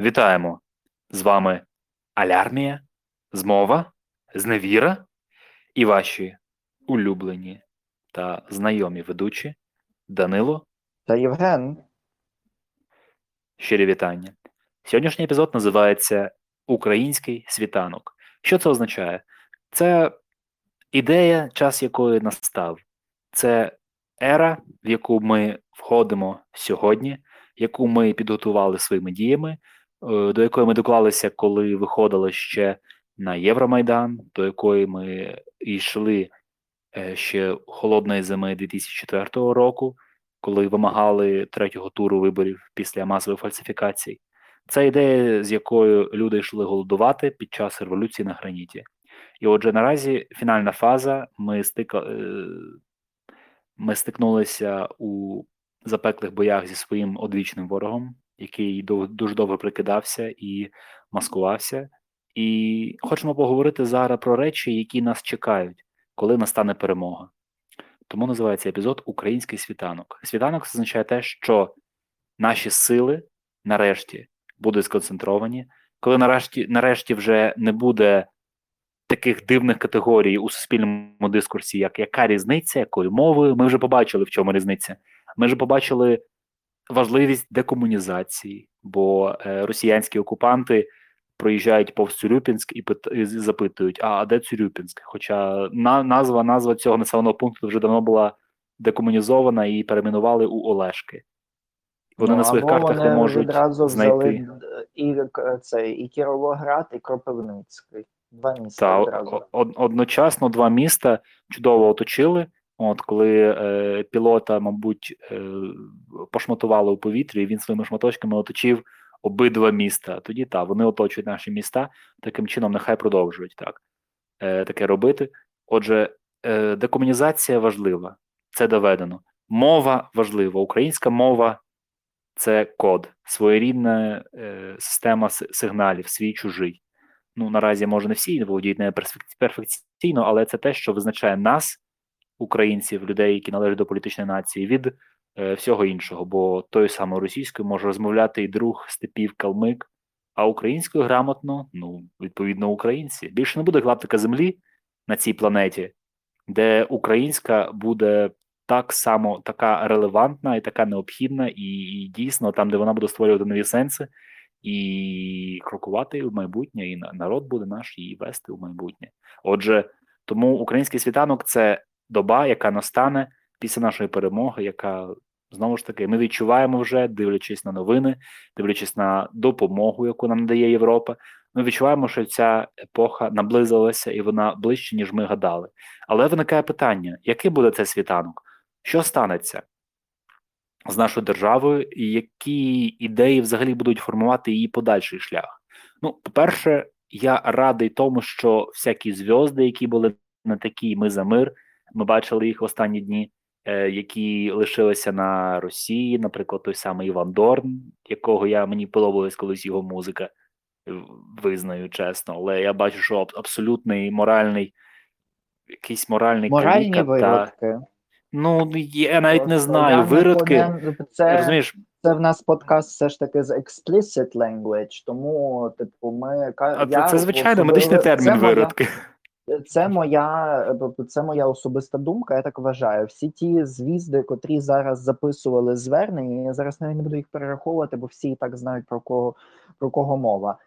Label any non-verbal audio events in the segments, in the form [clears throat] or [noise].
Вітаємо! З вами Алярмія, Змова, Зневіра і ваші улюблені та знайомі ведучі Данило Та Євген. Щирі вітання. Сьогоднішній епізод називається Український світанок. Що це означає? Це ідея, час якої настав. Це ера, в яку ми входимо сьогодні, яку ми підготували своїми діями, до якої ми доклалися, коли виходили ще на Євромайдан, до якої ми йшли е, ще холодної зими 2004 року, коли вимагали третього туру виборів після масових фальсифікацій. Це ідея, з якою люди йшли голодувати під час революції на граніті. І отже, наразі фінальна фаза. Ми стика... Е, ми стикнулися у запеклих боях зі своїм одвічним ворогом, який дуже довго прикидався і маскувався. І хочемо поговорити зараз про речі, які нас чекають, коли настане перемога. Тому називається епізод Український світанок. Світанок означає те, що наші сили нарешті будуть сконцентровані, коли нарешті, нарешті вже не буде таких дивних категорій у суспільному дискурсі, як яка різниця, якою мовою. Ми вже побачили, в чому різниця. Ми вже побачили важливість декомунізації, бо е, росіянські окупанти проїжджають повз Цюрюпінськ і, пит... і запитують: а де Цюрюпінськ? Хоча на назва назва цього населеного пункту вже давно була декомунізована і перейменували у Олешки. Вони ну, на своїх картах вони не можуть знайти. взяли і, це, і Кіровоград, і Кропивницький. Два міста Та, одразу. од- одночасно два міста чудово оточили. От коли е, пілота, мабуть, е, пошматували у повітрі, він своїми шматочками оточив обидва міста. Тоді так, вони оточують наші міста. Таким чином, нехай продовжують так е, таке робити. Отже, е, декомунізація важлива, це доведено. Мова важлива. Українська мова це код, своєрідна е, система сигналів, свій чужий. Ну, наразі, може, не всі володіють перфек- перфекційно, але це те, що визначає нас, українців, людей, які належать до політичної нації, від е, всього іншого. Бо тою самою російською може розмовляти і друг степів, калмик, а українською грамотно, ну, відповідно, українці. Більше не буде клаптика землі на цій планеті, де українська буде так само така релевантна і така необхідна, і, і дійсно там, де вона буде створювати нові сенси, і крокувати в майбутнє, і народ буде наш її вести у майбутнє. Отже, тому український світанок це доба, яка настане після нашої перемоги, яка знову ж таки ми відчуваємо вже, дивлячись на новини, дивлячись на допомогу, яку нам надає Європа. Ми відчуваємо, що ця епоха наблизилася і вона ближче, ніж ми гадали. Але виникає питання: який буде цей світанок? Що станеться з нашою державою, і які ідеї взагалі будуть формувати її подальший шлях? Ну, по-перше, я радий тому, що всякі зв'язки, які були на такій ми за мир, ми бачили їх в останні дні, е, які лишилися на Росії, наприклад, той самий Іван Дорн, якого я мені подобалась колись його музика, визнаю чесно, але я бачу, що абсолютний моральний, якийсь моральний Моральні каліка та виродки. ну я навіть не знаю. Виродки Це, розумієш, це в нас подкаст все ж таки з explicit language, тому, типу, ми... а я це, це звичайно особливо- медичний це термін моя- виродки. Це моя, тобто це моя особиста думка, я так вважаю. Всі ті звізди, котрі зараз записували звернення, я зараз навіть не буду їх перераховувати, бо всі і так знають про кого про кого мова.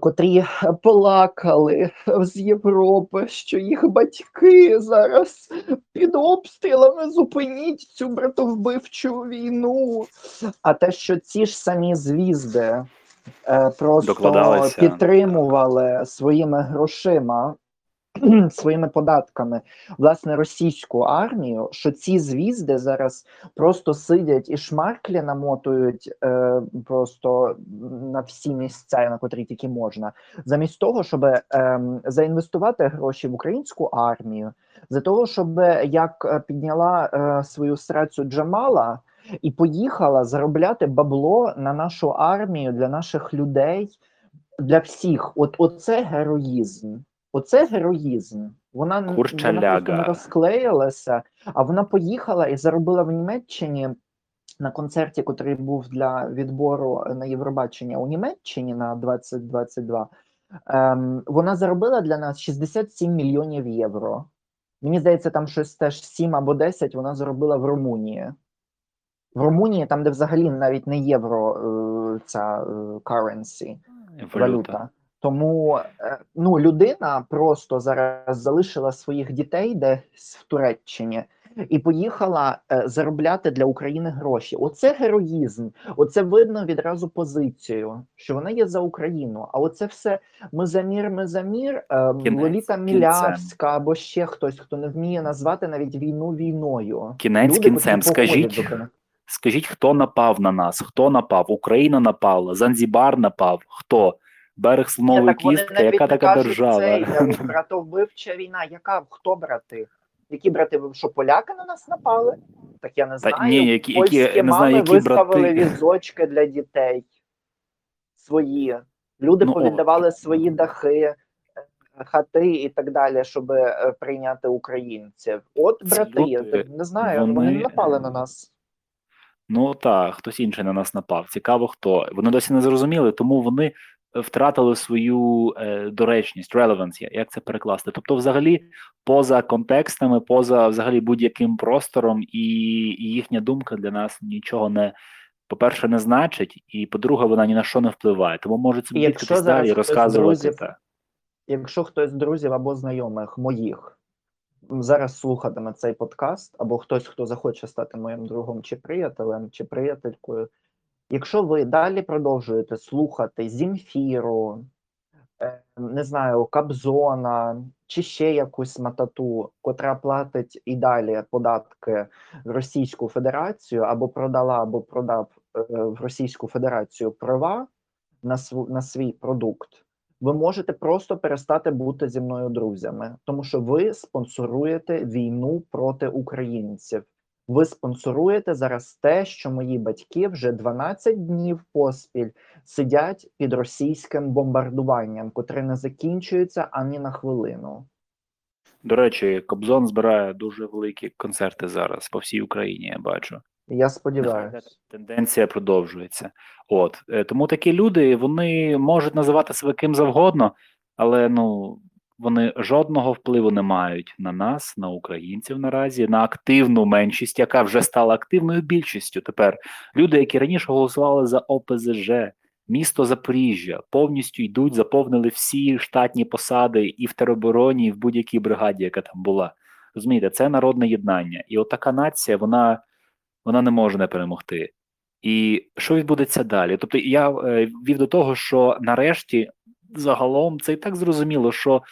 Котрі плакали з Європи, що їх батьки зараз під обстрілами зупиніть цю братовбивчу війну. А те, що ці ж самі звізди е, просто підтримували своїми грошима [clears throat] своїми податками власне російську армію, що ці звізди зараз просто сидять і шмарклі намотують е, просто на всі місця, на котрі тільки можна, замість того, щоб е, заінвестувати гроші в українську армію, за того, щоб як е, підняла е, свою страцю Джамала. І поїхала заробляти бабло на нашу армію для наших людей, для всіх. От оце героїзм. Оце героїзм. Вона, вона не розклеїлася, а вона поїхала і заробила в Німеччині на концерті, котрий був для відбору на Євробачення у Німеччині на 2022, ем, вона заробила для нас 67 мільйонів євро. Мені здається, там щось теж 7 або 10 вона заробила в Румунії. В Румунії, там, де взагалі навіть не євро е, ця е, currency, Валюта. валюта. Тому е, ну, людина просто зараз залишила своїх дітей десь в Туреччині і поїхала е, заробляти для України гроші. Оце героїзм. Оце видно відразу позицію, що вона є за Україну. А оце все ми за мір, ми за мір. Е, Кінець Лоліта. Мілявська або ще хтось, хто не вміє назвати навіть війну війною. Кінець Люди, кінцем. Скажіть, скажіть, хто напав на нас? Хто напав? Україна напала, Занзібар напав. Хто? Берег слонової кістки, яка така кажуть держава? Це, [laughs] братовбивча війна. Яка хто брати? Які брати? Ви Що поляки на нас напали? Так я не Та знаю. ні, які- які- Польські я не знаю, мами які виставили брати. візочки для дітей свої. Люди Ну, повіддавали свої дахи, е, хати і так далі, щоб е, прийняти українців. От брати, я люди, не знаю, вони, вони- не напали на нас. Ну так, хтось інший на нас напав. Цікаво, хто. Вони досі не зрозуміли, тому вони втратили свою е, доречність, relevance, як це перекласти. Тобто, взагалі, поза контекстами, поза взагалі будь-яким простором, і, і їхня думка для нас нічого не. По-перше, не значить, і по-друге, вона ні на що не впливає. Тому можуть собі якщо далі розказувати. друзів Та. Якщо хтось з друзів або знайомих моїх зараз слухатиме цей подкаст, або хтось, хто захоче стати моїм другом чи приятелем, чи приятелькою, якщо ви далі продовжуєте слухати Зімфіру, е, не знаю, Кабзона чи ще якусь матату, котра платить і далі податки в Російську Федерацію, або продала, або продав е, в Російську Федерацію права на, св- на свій продукт, ви можете просто перестати бути зі мною друзями, тому що ви спонсоруєте війну проти українців. Ви спонсоруєте зараз те, що мої батьки вже 12 днів поспіль сидять під російським бомбардуванням, котре не закінчується ані на хвилину. До речі, Кобзон збирає дуже великі концерти зараз по всій Україні, я бачу. Я сподіваюся. Тенденція продовжується. От е, тому такі люди вони можуть називати себе ким завгодно, але ну вони жодного впливу не мають на нас, на українців наразі, на активну меншість, яка вже стала активною більшістю. Тепер люди, які раніше голосували за ОПЗЖ, місто Запоріжжя, повністю йдуть, заповнили всі штатні посади і в теробороні, і в будь-якій бригаді, яка там була. Розумієте, це народне єднання, і от така нація, вона вона не може не перемогти. І що відбудеться далі? Тобто я е, вів до того, що нарешті загалом це і так зрозуміло, що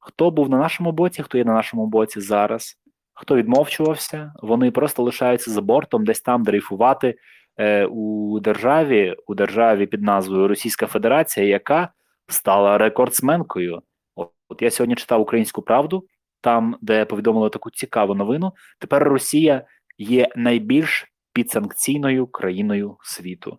хто був на нашому боці, хто є на нашому боці зараз, хто відмовчувався, вони просто лишаються за бортом, десь там дрейфувати е, у державі, у державі під назвою Російська Федерація, яка стала рекордсменкою. От, от я сьогодні читав українську правду, там, де повідомили таку цікаву новину. Тепер Росія є найбільш підсанкційною країною світу.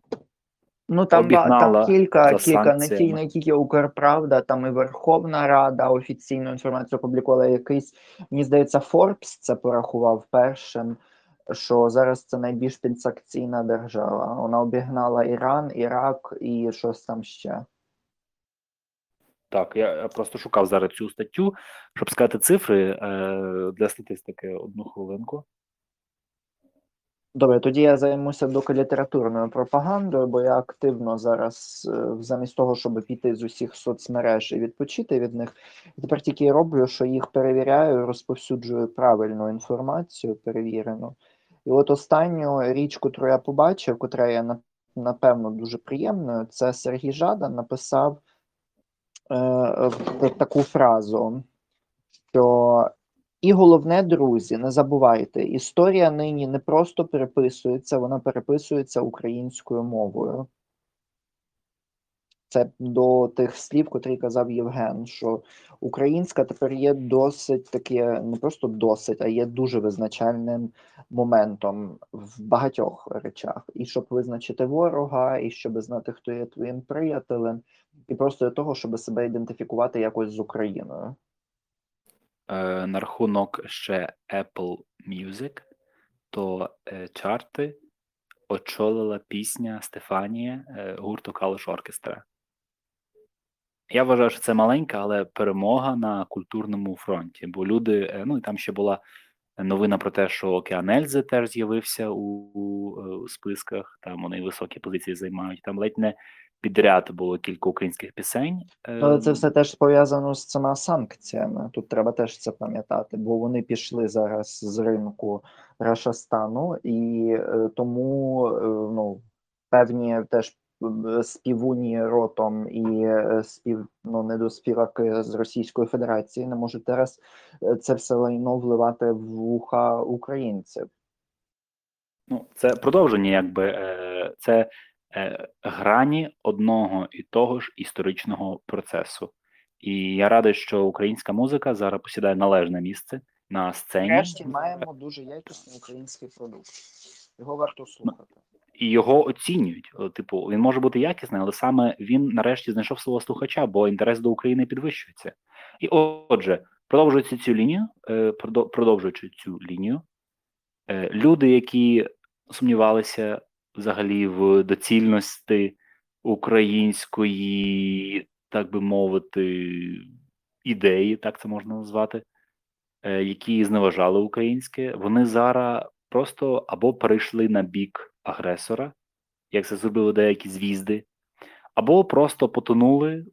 Ну там, Обігнала там кілька, кілька не, ті, санкціями. не тільки Укрправда, там і Верховна Рада офіційну інформацію опублікувала якийсь, мені здається, Форбс це порахував першим, що зараз це найбільш підсанкційна держава. Вона обігнала Іран, Ірак і щось там ще. Так, я я просто шукав зараз цю статтю, щоб сказати цифри е, для статистики. Одну хвилинку. Добре, тоді я займуся доки літературною пропагандою, бо я активно зараз, е, замість того, щоб піти з усіх соцмереж і відпочити від них, тепер тільки роблю, що їх перевіряю, розповсюджую правильну інформацію, перевірену. І от останню річ, яку я побачив, котра є напевно дуже приємною, це Сергій Жадан написав е, е, таку фразу, що і головне, друзі, не забувайте, історія нині не просто переписується, вона переписується українською мовою. Це до тих слів, котрі казав Євген, що українська тепер є досить таке, не просто досить, а є дуже визначальним моментом в багатьох речах. І щоб визначити ворога, і щоб знати, хто є твоїм приятелем, і просто для того, щоб себе ідентифікувати якось з Україною. Е, на рахунок ще Apple Music, то е, чарти очолила пісня Стефанія е, гурту Калош Оркестра. Я вважаю, що це маленька, але перемога на культурному фронті. Бо люди, ну і там ще була новина про те, що Океан Ельзи теж з'явився у, у списках. Там вони високі позиції займають. Там ледь не підряд було кілька українських пісень. Але це Ем, все теж пов'язано з цими санкціями. Тут треба теж це пам'ятати, бо вони пішли зараз з ринку Рашастану, і е, тому е, ну, певні теж співуні ротом і е, спів ну, недоспіваки з Російської Федерації не можуть зараз це все лайно вливати в вуха українців. Ну, це продовження, якби це грані одного і того ж історичного процесу. І я радий, що українська музика зараз посідає належне місце на сцені, Нарешті маємо дуже якісний український продукт. Його варто слухати. і його оцінюють. Типу, він може бути якісний, але саме він нарешті знайшов свого слухача, бо інтерес до України підвищується. І отже, продовжуючи цю лінію, е, продовжуючи цю лінію, е, люди, які сумнівалися взагалі в доцільності української, так би мовити, ідеї, так це можна назвати, е, які зневажали українське, вони зараз просто або перейшли на бік агресора, як це зробили деякі звізди, або просто потонули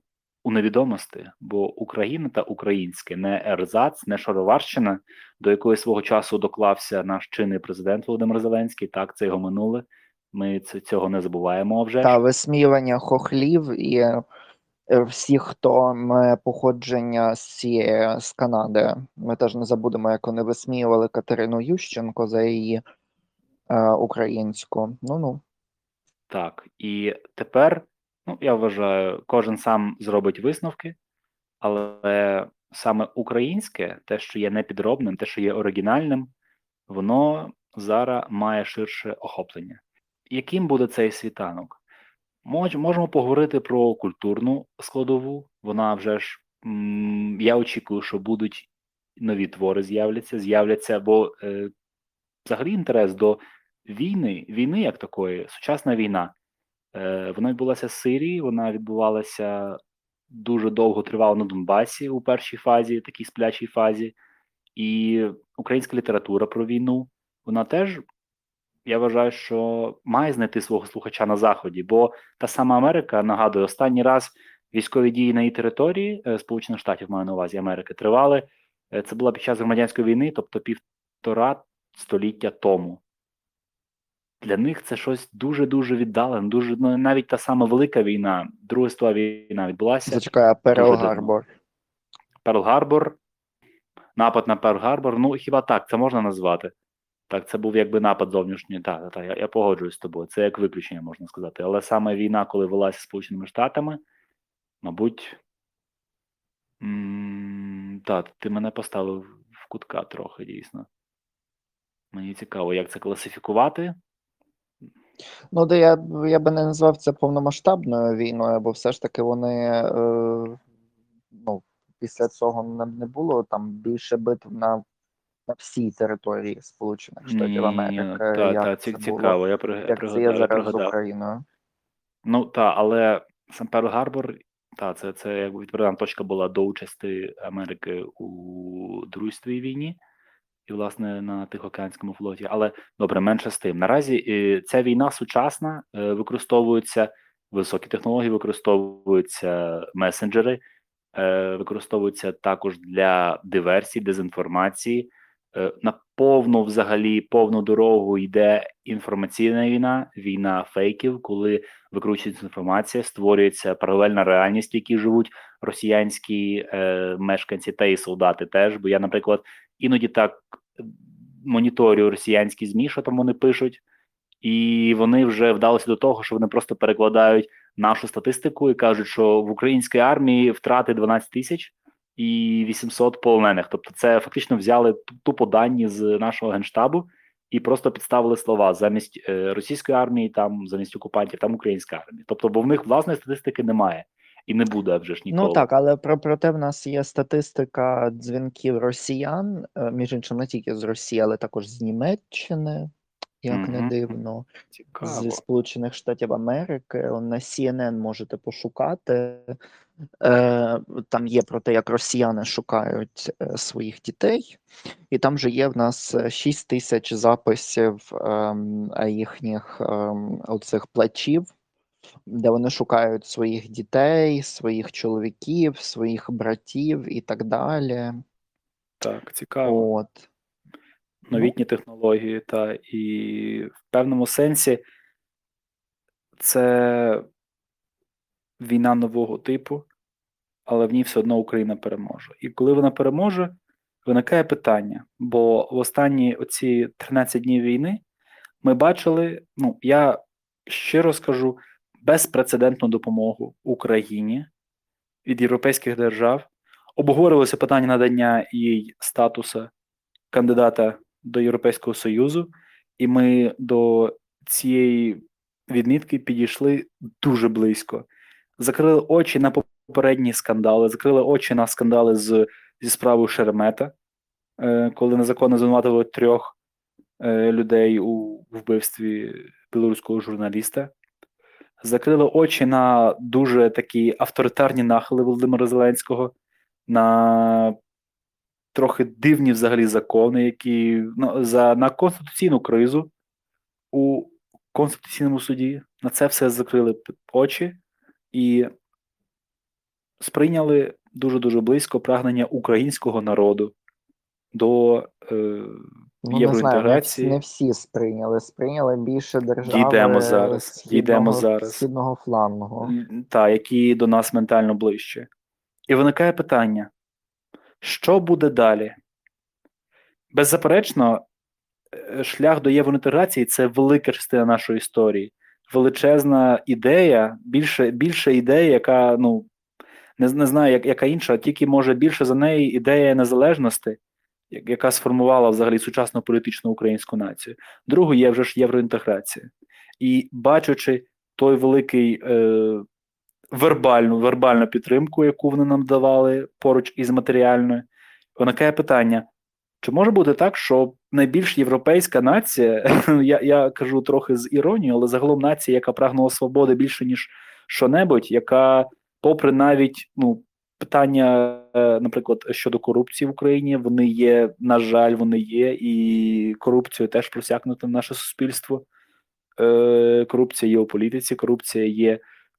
у невідомості, бо Україна та українське не ерзац, не шароварщина, до якої свого часу доклався наш чинний президент Володимир Зеленський. Так, це його минуле. Ми цього не забуваємо. Вже. Та висміювання хохлів і е, всіх, хто має походження з цієї з Канади. Ми теж не забудемо, як вони висміювали Катерину Ющенко за її е, українську. Ну ну. Так, і тепер, ну я вважаю, кожен сам зробить висновки, але саме українське, те, що є непідробним, те, що є оригінальним, воно зараз має ширше охоплення. Яким буде цей світанок? Мож, можемо поговорити про культурну складову. Вона вже ж м, я очікую, що будуть нові твори з'являться, з'являться, бо е, взагалі інтерес до війни, війни як такої, сучасна війна. Е, вона відбулася з Сирії, вона відбувалася дуже довго тривала на Донбасі у першій фазі, такій сплячій фазі. І українська література про війну, вона теж, я вважаю, що має знайти свого слухача на Заході, бо та сама Америка, нагадую, останній раз військові дії на її території, е, Сполучених Штатів маю на увазі Америки, тривали. е, Це була під час громадянської війни, тобто півтора століття тому. Для них це щось дуже-дуже віддалене, дуже ну, навіть та сама велика війна, Друга світова війна відбулася. Зачекай, а Перл Гарбор. Перл Гарбор, напад на Перл Гарбор. Ну хіба так, це можна назвати? Так, це був якби напад зовнішній. Так, так, я, я погоджуюсь з тобою. Це як виключення можна сказати. Але саме війна, коли велася Сполученими Штатами, мабуть. Так, ти мене поставив в кутка трохи, дійсно. Мені цікаво, як це класифікувати. Ну, де я, я би не назвав це повномасштабною війною, бо все ж таки вони е, ну, після цього не було там більше битв на, на всій території Сполучених Штатів Америки. Та, як це цікаво, я, при, Як це є зараз з. Україною. Ну так, але сам Перл Гарбор, та, це, це якби відповідна точка була до участі Америки у Другій світовій війні і, власне, на Тихоокеанському флоті. Але добре, менше з тим. Наразі е, ця війна сучасна, е, використовуються високі технології, використовуються месенджери, е, використовуються також для диверсій, дезінформації. Е, На повну взагалі повну дорогу йде інформаційна війна, війна фейків, коли викручується інформація, створюється паралельна реальність, в якій живуть росіянські е, мешканці та і солдати теж. Бо я, наприклад, іноді так моніторю росіянські ЗМІ, що там вони пишуть, і вони вже вдалися до того, що вони просто перекладають нашу статистику і кажуть, що в українській армії втрати 12 тисяч і 800 полонених. Тобто, це фактично взяли ту- тупо дані з нашого генштабу і просто підставили слова замість е, російської армії, там замість окупантів, там українська армія. Тобто, бо в них власної статистики немає і не буде вже ж ніколи. Ну так, але про, проте в нас є статистика дзвінків росіян, е, між іншим, не тільки з Росії, але також з Німеччини, як не дивно, Цікаво. зі Сполучених Штатів Америки. На CNN можете пошукати. Е, Там є про те, як росіяни шукають е, своїх дітей, і там же є в нас 6 тисяч записів ем, їхніх ем, оцих плачів, де вони шукають своїх дітей, своїх чоловіків, своїх братів і так далі. Так, цікаво. От. Новітні технології, та і в певному сенсі це війна нового типу, але в ній все одно Україна переможе. І коли вона переможе, виникає питання. Бо в останні оці 13 днів війни ми бачили, ну я щиро скажу, безпрецедентну допомогу Україні від європейських держав. Обговорилося питання надання їй статусу кандидата до Європейського Союзу, і ми до цієї відмітки підійшли дуже близько. Закрили очі на попередні скандали, закрили очі на скандали з, зі справою Шеремета, е, коли незаконно звинуватили трьох е, людей у вбивстві білоруського журналіста. Закрили очі на дуже такі авторитарні нахили Володимира Зеленського, на трохи дивні взагалі закони, які ну, за на конституційну кризу у Конституційному суді. На це все закрили очі і сприйняли дуже-дуже близько прагнення українського народу до е, Ну, не знаю, не, євроінтеграції. всі- не всі сприйняли. Сприйняли більше держави Дійдемо зараз, східного, дійдемо зараз. східного флангу. та, які до нас ментально ближче. І виникає питання: що буде далі? Беззаперечно, е, шлях до євроінтеграції це велика частина нашої історії, величезна ідея, більше, більше ідея, яка ну не, не знаю, як, яка інша, тільки може більше за неї ідея незалежності, яка сформувала взагалі сучасну політичну українську націю. Другу є вже ж євроінтеграція. І бачачи той великий е, вербальну, вербальну підтримку, яку вони нам давали поруч із матеріальною, виникає питання: чи може бути так, що найбільш європейська нація, [laughs] я, я кажу трохи з іронією, але загалом нація, яка прагнула свободи більше, ніж що-небудь, яка, попри навіть ну, питання, е, наприклад, щодо корупції в Україні, вони є, на жаль, вони є, і корупцією теж просякнуте наше суспільство. Е, Корупція є у політиці, корупція є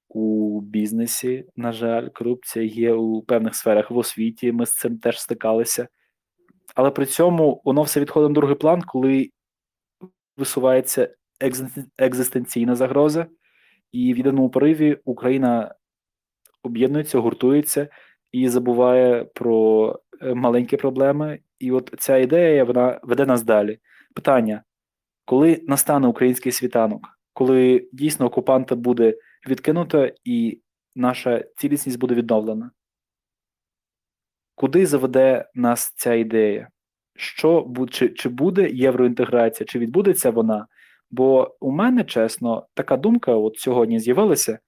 у бізнесі, на жаль, корупція є у певних сферах в освіті. Ми з цим теж стикалися. Але при цьому воно все відходить на другий план, коли висувається екзистенційна загроза, і в єдиному пориві Україна об'єднується, гуртується і забуває про е, маленькі проблеми. І от ця ідея вона веде нас далі. Питання: коли настане український світанок, коли дійсно окупанта буде відкинуто і наша цілісність буде відновлена? Куди заведе нас ця ідея? Що чи, чи буде євроінтеграція, чи відбудеться вона? Бо у мене, чесно, така думка от сьогодні з'явилася,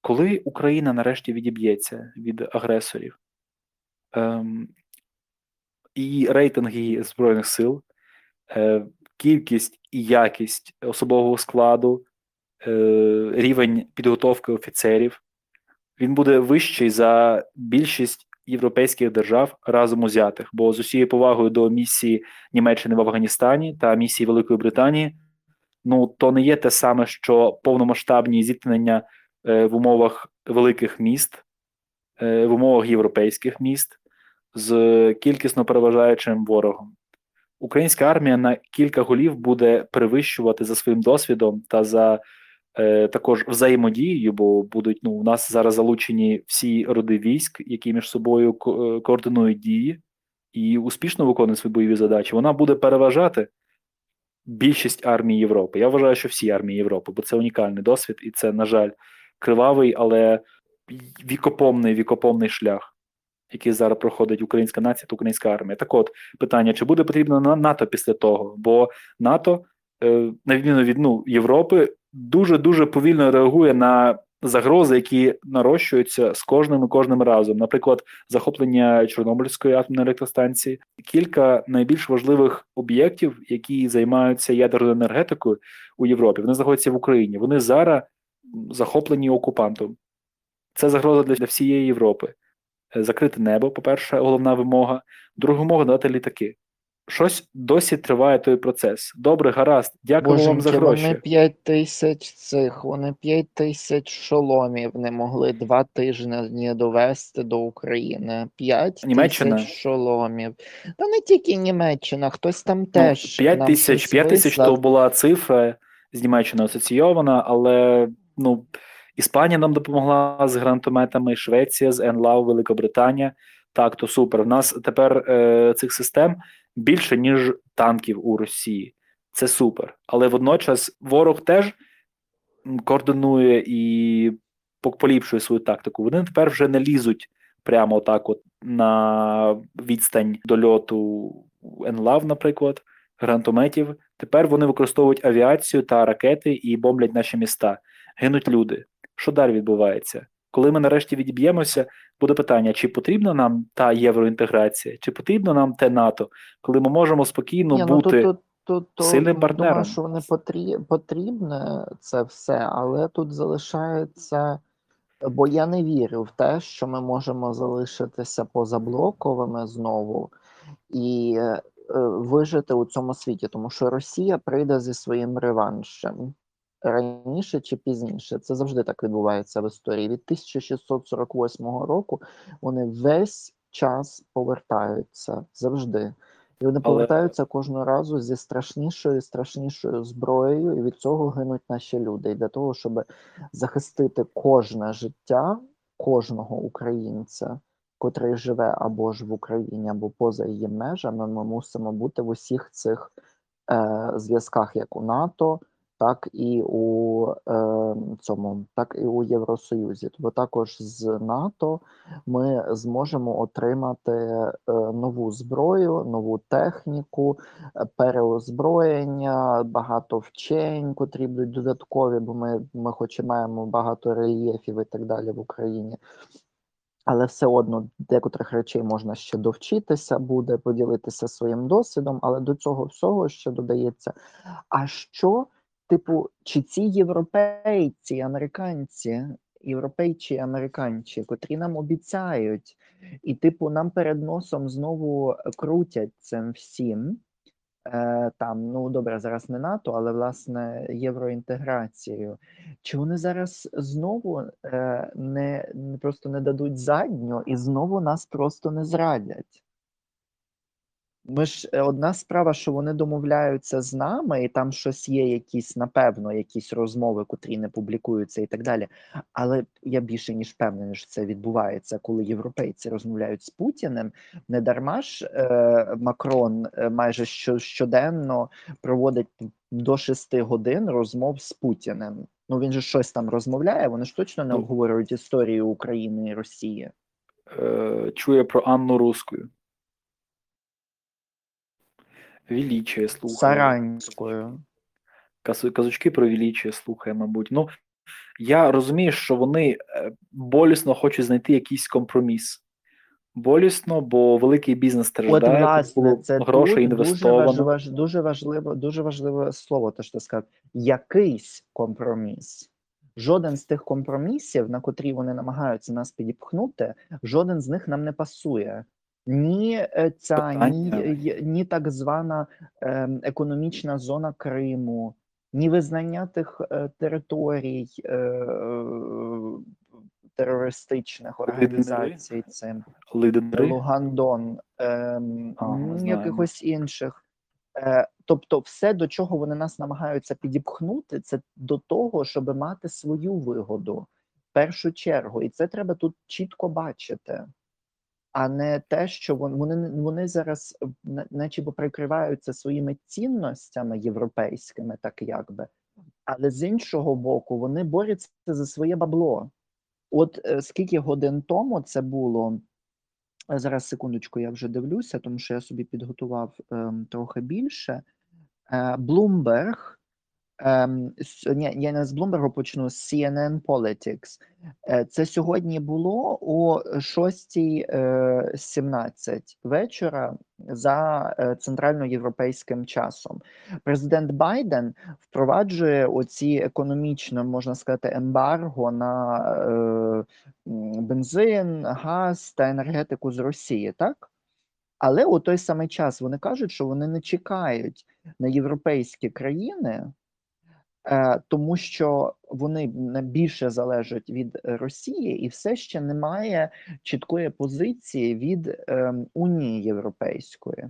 коли Україна нарешті відіб'ється від агресорів, ем, і рейтинг Збройних сил, е, кількість і якість особового складу, е, рівень підготовки офіцерів, він буде вищий за більшість європейських держав разом узятих. Бо з усією повагою до місії Німеччини в Афганістані та місії Великої Британії, ну то не є те саме, що повномасштабні зіткнення е, в умовах великих міст, е, в умовах європейських міст з кількісно переважаючим ворогом. Українська армія на кілька голів буде перевищувати за своїм досвідом та за також взаємодією, бо будуть ну, у нас зараз залучені всі роди військ, які між собою е, координують дії і успішно виконують свої бойові задачі. Вона буде переважати більшість армій Європи. Я вважаю, що всі армії Європи, бо це унікальний досвід, і це, на жаль, кривавий, але вікопомний, вікопомний шлях. Який зараз проходить українська нація та українська армія. Так от питання: чи буде потрібно на НАТО після того? Бо НАТО, е, на відміну від ну, Європи, дуже дуже повільно реагує на загрози, які нарощуються з кожним і кожним разом. Наприклад, захоплення Чорнобильської атомної електростанції, кілька найбільш важливих об'єктів, які займаються ядерною енергетикою у Європі. Вони знаходяться в Україні. Вони зараз захоплені окупантом. Це загроза для, всієї Європи. Закрите небо, по-перше, головна вимога. Друга вимога надати літаки щось досі триває той процес. Добре, гаразд, дякую вам за гроші. Вони 5 тисяч цих, вони 5 тисяч шоломів не могли два тижні довести до України. 5 Німеччина? тисяч шоломів. Та не тільки Німеччина, хтось там теж. 5 Ну, тисяч, щось 5 тисяч то була цифра з Німеччиною асоційована, але ну, Іспанія нам допомогла з гранатометами, Швеція з НЛАВ, Великобританія. Так, то супер. В нас тепер е, цих систем більше, ніж танків у Росії. Це супер. Але водночас ворог теж координує і по- поліпшує свою тактику. Вони тепер вже не лізуть прямо так, от на відстань дольоту НЛАВ, наприклад, гранатометів. Тепер вони використовують авіацію та ракети і бомблять наші міста. Гинуть люди. Що далі відбувається? Коли ми нарешті відіб'ємося, буде питання: чи потрібна нам та євроінтеграція, чи потрібно нам те НАТО, коли ми можемо спокійно Ні, ну, бути. тут, тут, тут, тут, сильним Думаю, що вони потрі... потрібне це все, але тут залишається. Бо я не вірю в те, що ми можемо залишитися позаблоковими знову і е, вижити у цьому світі, тому що Росія прийде зі своїм реваншем раніше чи пізніше. Це завжди так відбувається в історії. Від 1648 року вони весь час повертаються завжди. І вони Але- повертаються кожного разу зі страшнішою і страшнішою зброєю, і від цього гинуть наші люди. І для того, щоб захистити кожне життя кожного українця, котрий живе або ж в Україні, або поза її межами, ми мусимо бути в усіх цих е, зв'язках, як у НАТО, так і у е, цьому, так і у Євросоюзі. Тобто також з НАТО ми зможемо отримати е, нову зброю, нову техніку, е, переозброєння, багато вчень, котрі будуть додаткові, бо ми, ми хоч і маємо багато рельєфів і так далі в Україні. Але все одно декотрих речей можна ще довчитися, буде поділитися своїм досвідом, але до цього всього ще додається. А що, типу, чи ці європейці, американці, європейці, американці, котрі нам обіцяють, і, типу, нам перед носом знову крутять цим всім. Е, там, ну добре, зараз не НАТО, але власне євроінтеграцію. Чи вони зараз знову е, не, не просто не дадуть задню і знову нас просто не зрадять? Ми ж е, одна справа, що вони домовляються з нами, і там щось є, якісь, напевно, якісь розмови, котрі не публікуються і так далі. Але я більше ніж впевнений, що це відбувається, коли європейці розмовляють з Путіним. Не дарма ж е, Макрон е, майже щоденно проводить до шести годин розмов з Путіним. Ну він же щось там розмовляє. Вони ж точно не Ну. обговорюють історію України і Росії. Е, чує про Анну Рускою. Величие слухає. Саранською. Казочки про величие слухає, мабуть. Ну, я розумію, що вони е, болісно хочуть знайти якийсь компроміс. Болісно, бо великий бізнес страждає, тут власне, це тут дуже, інвестовано. важ, дуже важливо, дуже важливе слово, те, що ти сказав. Якийсь компроміс. Жоден з тих компромісів, на котрі вони намагаються нас підіпхнути, жоден з них нам не пасує. Ні е, ця, ні, ні так звана ем, економічна зона Криму, ні визнання тих е, територій е, терористичних організацій цим. Лугандон, ем, Ага, м, якихось інших. Тобто, все, до чого вони нас намагаються підіпхнути, це до того, щоб мати свою вигоду в першу чергу. І це треба тут чітко бачити, а не те, що вон- вони, вони зараз, на- начебто, прикриваються своїми цінностями європейськими, так якби. Але з іншого боку, вони борються за своє бабло. От е, скільки годин тому це було. Зараз секундочку, я вже дивлюся, тому що я собі підготував ем, трохи більше. Е, Bloomberg Ем, я не з Bloomberg почну, з CNN Politics. Е, Це сьогодні було о 6.17 вечора за е, центральноєвропейським часом. Президент Байден впроваджує оці економічно, можна сказати, ембарго на е, бензин, газ та енергетику з Росії, так? Але у той самий час вони кажуть, що вони не чекають на європейські країни, е, тому що вони більше залежать від Росії, і все ще немає чіткої позиції від е, Унії Європейської.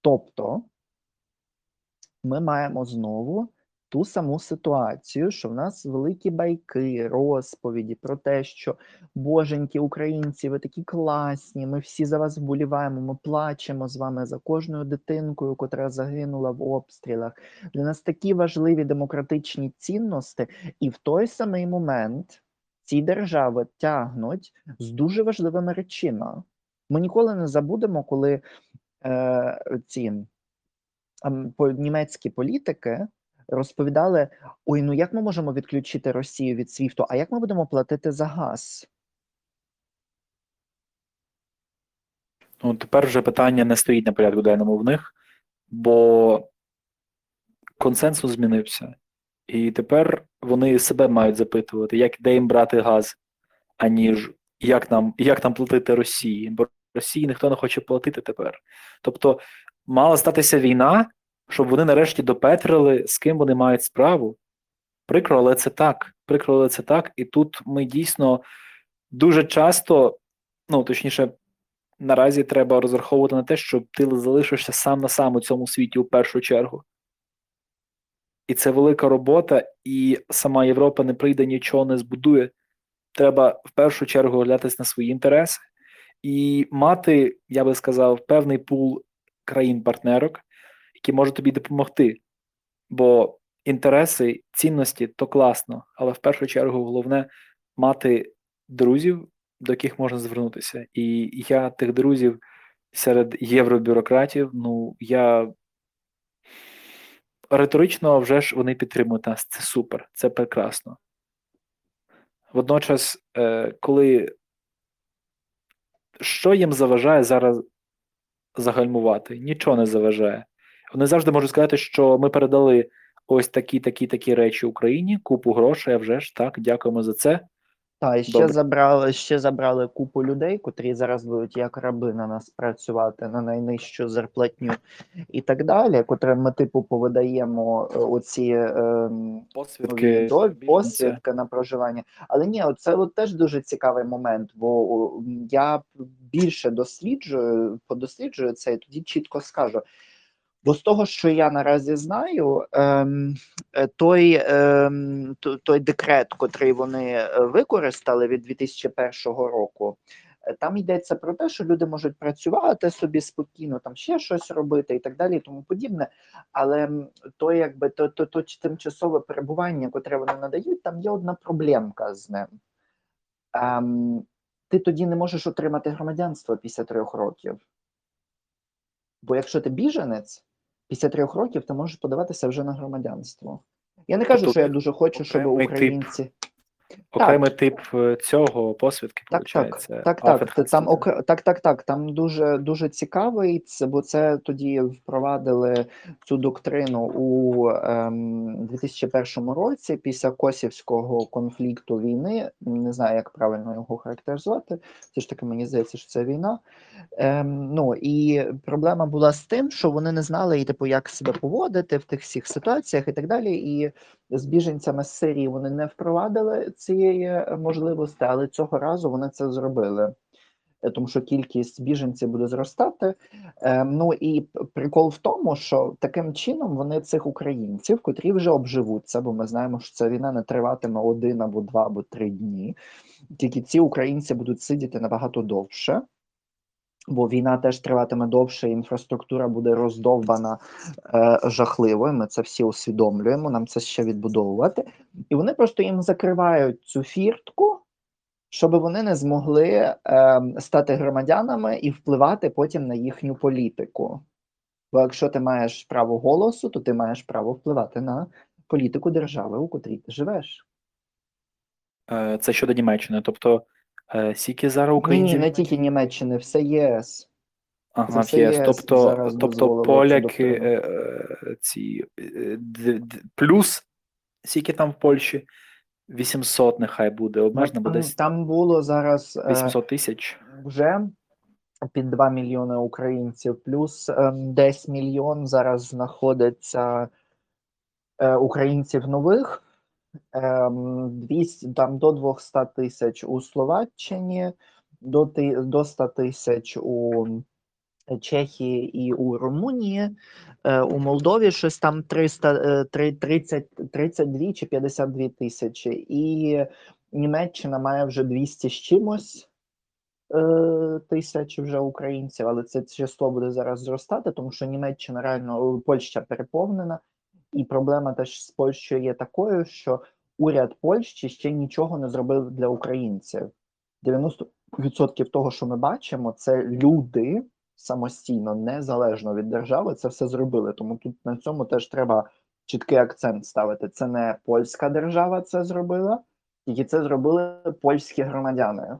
Тобто ми маємо знову ту саму ситуацію, що в нас великі байки, розповіді про те, що боженьки, українці, ви такі класні, ми всі за вас вболіваємо, ми плачемо з вами за кожною дитинкою, котра загинула в обстрілах. Для нас такі важливі демократичні цінності, і в той самий момент ці держави тягнуть з дуже важливими речима. Ми ніколи не забудемо, коли е, ці ам, німецькі політики розповідали: ой, ну як ми можемо відключити Росію від СВІФТу, а як ми будемо платити за газ? Ну, тепер вже питання не стоїть на порядку денному в них, бо консенсус змінився. І тепер вони себе мають запитувати, як де їм брати газ, аніж як нам, як нам платити Росії. Бо Росії ніхто не хоче платити тепер. Тобто мала статися війна, щоб вони нарешті допетрили, з ким вони мають справу. Прикро, але це так. Прикро, але це так. І тут ми дійсно дуже часто, ну точніше, наразі треба розраховувати на те, що ти залишишся сам на сам у цьому світі у першу чергу. І це велика робота, і сама Європа не прийде, нічого не збудує. Треба в першу чергу глядатись на свої інтереси і мати, я би сказав, певний пул країн-партнерок, які можуть тобі допомогти. Бо інтереси, цінності то класно, але в першу чергу головне мати друзів, до яких можна звернутися. І я тих друзів серед євробюрократів, ну я риторично вже ж вони підтримують нас. Це супер, це прекрасно. Водночас, е, коли що їм заважає зараз загальмувати? Нічого не заважає. Вони завжди можуть сказати, що ми передали ось такі, такі, такі речі Україні, купу грошей, а вже ж так, дякуємо за це. Та і ще Добре. забрали ще забрали купу людей, котрі зараз будуть як раби на нас працювати на найнижчу зарплатню і так далі. Котрим ми типу повидаємо е, оці ем, Посвідки, до- посвідки на проживання. Але ні, це от теж дуже цікавий момент, бо я більше досліджую, подосліджую це і тоді чітко скажу. Бо з того, що я наразі знаю, ем, е, той, ем, той декрет, котрий вони е, використали від 2001 року, е, там йдеться про те, що люди можуть працювати собі спокійно, там ще щось робити і так далі, і тому подібне. Але то, якби то, то, то тимчасове перебування, котре вони надають, там є одна проблемка з ним. Ем, ти тоді не можеш отримати громадянство після трьох років. Бо якщо ти біженець, після трьох років ти можеш подаватися вже на громадянство. Я не кажу, Тобто що я дуже хочу, щоб окремий тип українці. Окремий тип е, цього посвідки, Так, так, виходить. так, так, та- там окр... так, так, так. Там дуже дуже цікавий це, бо це тоді впровадили цю доктрину у ем, 2001 році після Косівського конфлікту війни. Не знаю, як правильно його характеризувати. Все ж таки, мені здається, що це війна. Ем, ну і проблема була з тим, що вони не знали, і, типу, як себе поводити в тих всіх ситуаціях і так далі. І з біженцями з Сирії вони не впровадили цієї е, можливості, але цього разу вони це зробили. Е, Тому що кількість біженців буде зростати. Ем, ну і прикол в тому, що таким чином вони цих українців, котрі вже обживуться, бо ми знаємо, що ця війна не триватиме один або два або три дні. Тільки ці українці будуть сидіти набагато довше. Бо війна теж триватиме довше, інфраструктура буде роздовбана е, жахливо. Ми це всі усвідомлюємо. Нам це ще відбудовувати, і вони просто їм закривають цю фіртку, щоб вони не змогли е, стати громадянами і впливати потім на їхню політику. Бо якщо ти маєш право голосу, то ти маєш право впливати на політику держави, у котрій ти живеш. Е, Це щодо Німеччини. Тобто, е, скільки зараз Ні, не тільки Німеччини, все ЄС. Ага, все ЄС. ЄС Тобто, зараз тобто дозволило поляки е, е, ці е, д- д- плюс скільки там в Польщі? 800 нехай буде обмежено, бо Там, там було зараз е, 800 тисяч. вже під 2 мільйони українців, плюс ем, десь мільйон зараз знаходиться е, українців нових, 200, там до 200 тисяч у Словаччині, до, до 100 тисяч у Чехії і у Румунії. Е, у Молдові щось там 300, е, три- 30, 32 чи 52 тисячі. І Німеччина має вже 200 з чимось е, тисяч вже українців, але це число буде зараз зростати, тому що Німеччина реально Польща переповнена, і проблема теж з Польщею є такою, що уряд Польщі ще нічого не зробив для українців. 90% того, що ми бачимо, це люди самостійно, незалежно від держави, це все зробили. Тому тут на цьому теж треба чіткий акцент ставити. Це не польська держава це зробила, тільки це зробили польські громадяни.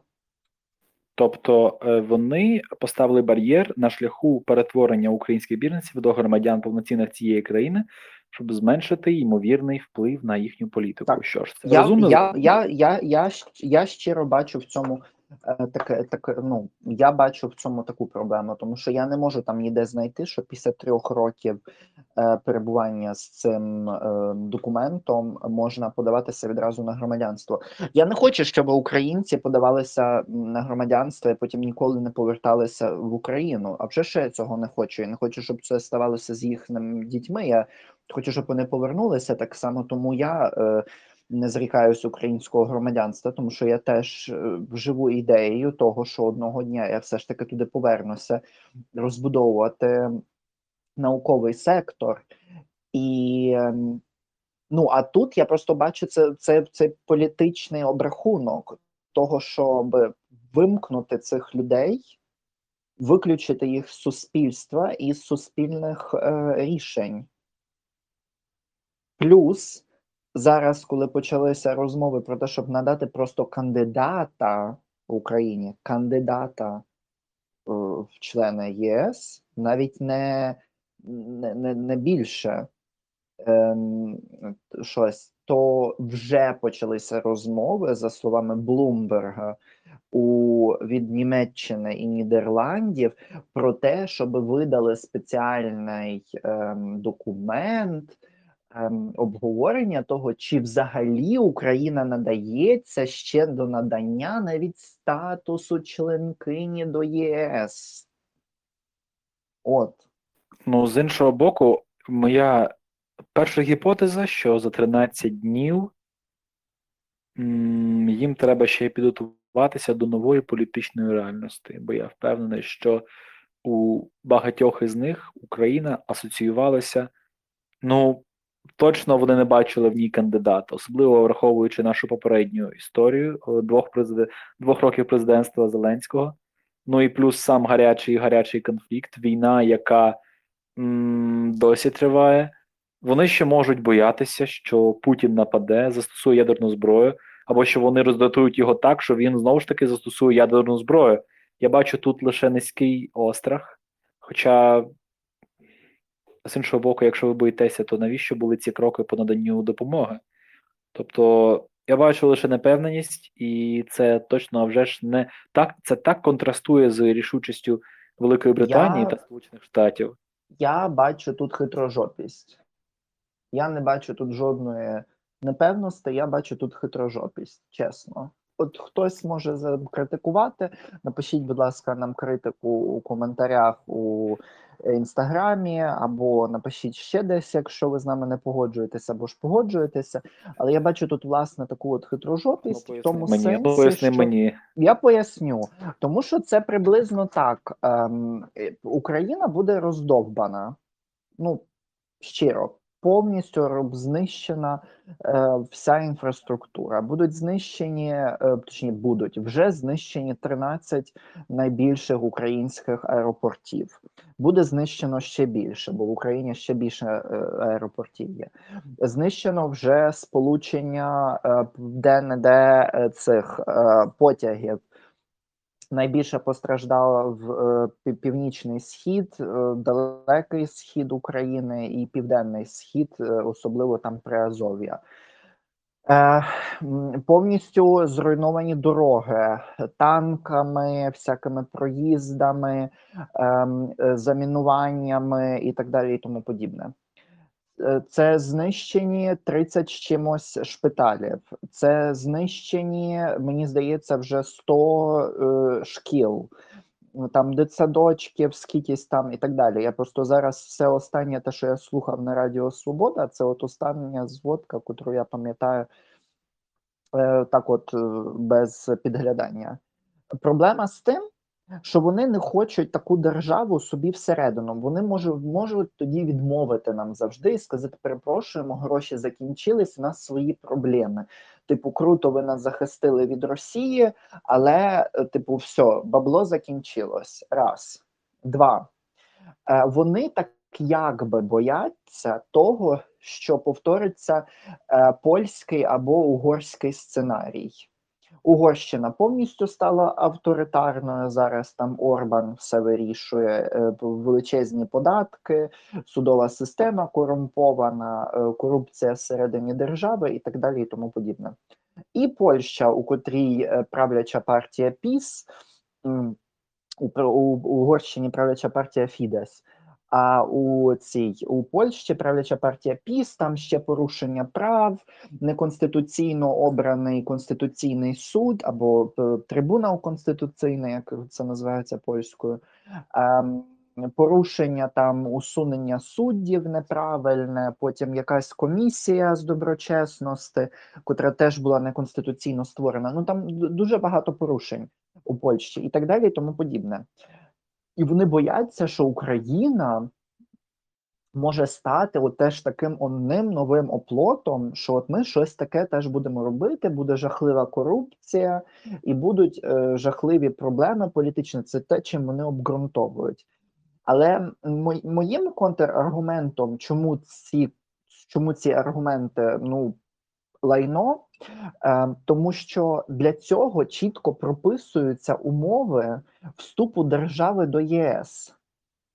Тобто е, вони поставили бар'єр на шляху перетворення українських біженців до громадян повноцінних цієї країни, щоб зменшити ймовірний вплив на їхню політику. Так. Що ж, це Я, розумно? я, я, я, я, я щиро бачу в цьому таке, таке, ну, я бачу в цьому таку проблему, тому що я не можу там ніде знайти, що після трьох років е, перебування з цим е, документом можна подаватися відразу на громадянство. Я не хочу, щоб українці подавалися на громадянство і потім ніколи не поверталися в Україну. А вже ще я цього не хочу. Я не хочу, щоб це ставалося з їхніми дітьми. Я хочу, щоб вони повернулися так само. Тому я е, не зрікаюсь українського громадянства, тому що я теж е, живу ідеєю того, що одного дня я все ж таки туди повернуся, розбудовувати науковий сектор. І ем, ну а тут я просто бачу це, це, це політичний обрахунок того, щоб вимкнути цих людей, виключити їх з суспільства і з суспільних е, рішень. Плюс зараз, коли почалися розмови про те, щоб надати просто кандидата в Україні, кандидата е, в члени ЄС, навіть не, не, не, не більше ем, щось, то вже почалися розмови, за словами Блумберга, у від Німеччини і Нідерландів про те, щоб видали спеціальний ем, документ обговорення того, чи взагалі Україна надається ще до надання навіть статусу членкині до ЄС. От. Ну, з іншого боку, моя перша гіпотеза, що за 13 днів їм треба ще підготуватися до нової політичної реальності, бо я впевнений, що у багатьох із них Україна асоціювалася, ну, точно вони не бачили в ній кандидата, особливо враховуючи нашу попередню історію е, двох, президе... двох років президентства Зеленського. Ну і плюс сам гарячий гарячий конфлікт, війна, яка м, досі триває. Вони ще можуть боятися, що Путін нападе, застосує ядерну зброю, або що вони роздатують його так, що він знову ж таки застосує ядерну зброю. Я бачу тут лише низький острах. Хоча, з іншого боку, якщо ви боїтеся, то навіщо були ці кроки по наданню допомоги? Тобто, я бачу лише непевненість, і це точно вже ж не так. Це так контрастує з рішучістю Великої Британії Я- та Сполучених Штатів. Я бачу тут хитрожопість. Я не бачу тут жодної непевності, я бачу тут хитрожопість, чесно. От хтось може закритикувати. Напишіть, будь ласка, нам критику у коментарях у інстаграмі, або напишіть ще десь, якщо ви з нами не погоджуєтеся, або ж погоджуєтеся. Але я бачу тут власне таку от хитрожопість в тому мені, сенсі, поясни що... мені. Я поясню, тому що це приблизно так. Ем, е, Україна буде роздовбана. Ну, щиро. Повністю знищена е, вся інфраструктура. Будуть знищені, е, точніше, будуть вже знищені 13 найбільших українських аеропортів. Буде знищено ще більше, бо в Україні ще більше е, аеропортів є. Знищено вже сполучення е, де-не-де е, цих е, потягів. Найбільше постраждала в е, північний схід, е, далекий схід України і південний схід, е, особливо там Приазов'я. Повністю зруйновані дороги танками, всякими проїздами, ем, замінуваннями і так далі, і тому подібне. Е, Це знищені 30 з чимось шпиталів. Це знищені, мені здається, вже 100 е, шкіл, там дитсадочків, скількись там і так далі. Я просто зараз все останнє, те, що я слухав на Радіо Свобода, це от остання зводка, яку я пам'ятаю е, так, от е, без підглядання. Проблема з тим, що вони не хочуть таку державу собі всередину. Вони можуть, можуть тоді відмовити нам завжди і сказати: перепрошуємо, гроші закінчились, у нас свої проблеми. Типу, круто, ви нас захистили від Росії, але, е, типу, все, бабло закінчилось. Раз, два. Е, Вони так якби бояться того, що повториться е, польський або угорський сценарій. Угорщина повністю стала авторитарною. Зараз там Орбан все вирішує, е, величезні податки, судова система корумпована, е, корупція всередині держави і так далі, і тому подібне. І Польща, у котрій е, правляча партія ПІС, у Угорщині правляча партія Фідес. А у цій у Польщі правляча партія ПІС, там ще порушення прав, неконституційно обраний конституційний суд або е, трибунал конституційний, як це називається польською. Ем, Порушення там усунення суддів неправильне, потім якась комісія з доброчесності, котра теж була неконституційно створена. Ну там дуже багато порушень у Польщі і так далі, і тому подібне. І вони бояться, що Україна може стати от теж таким одним новим оплотом, що от ми щось таке теж будемо робити, буде жахлива корупція, і будуть е, жахливі проблеми політичні. Це те, чим вони обґрунтовують. Але моїм контраргументом, чому ці, чому ці аргументи ну, лайно, е, тому що для цього чітко прописуються умови вступу держави до ЄС.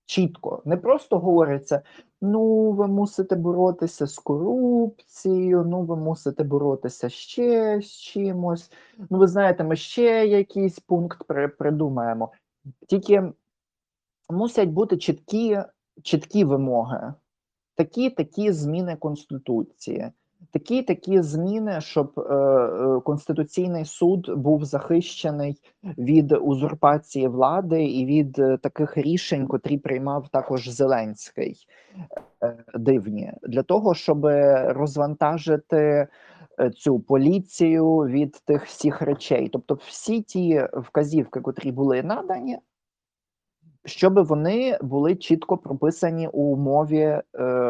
Чітко, не просто говориться: ну, ви мусите боротися з корупцією, ну, ви мусите боротися ще з чимось. Ну, ви знаєте, ми ще якийсь пункт при, придумаємо. Тільки мусять бути чіткі, чіткі вимоги, такі такі зміни Конституції, такі такі зміни, щоб е, е, Конституційний суд був захищений від узурпації влади і від е, таких рішень, котрі приймав також Зеленський. Е, дивні для того, щоб розвантажити е, цю поліцію від тих всіх речей. Тобто, всі ті вказівки, котрі були надані, щоб вони були чітко прописані у умові е,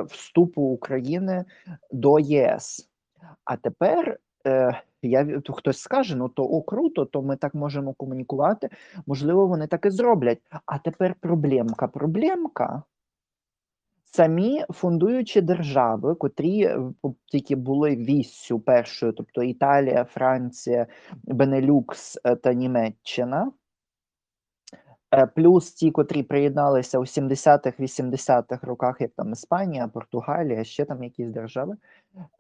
вступу України до ЄС. А тепер е, я хтось скаже: ну то о, круто, то ми так можемо комунікувати. Можливо, вони так і зроблять. А тепер проблемка. Проблемка. Самі фундуючі держави, котрі е, тільки були віссю першою, тобто Італія, Франція, Бенелюкс е, та Німеччина, плюс ті, котрі приєдналися у 70-х, 80-х роках, як там Іспанія, Португалія, ще там якісь держави,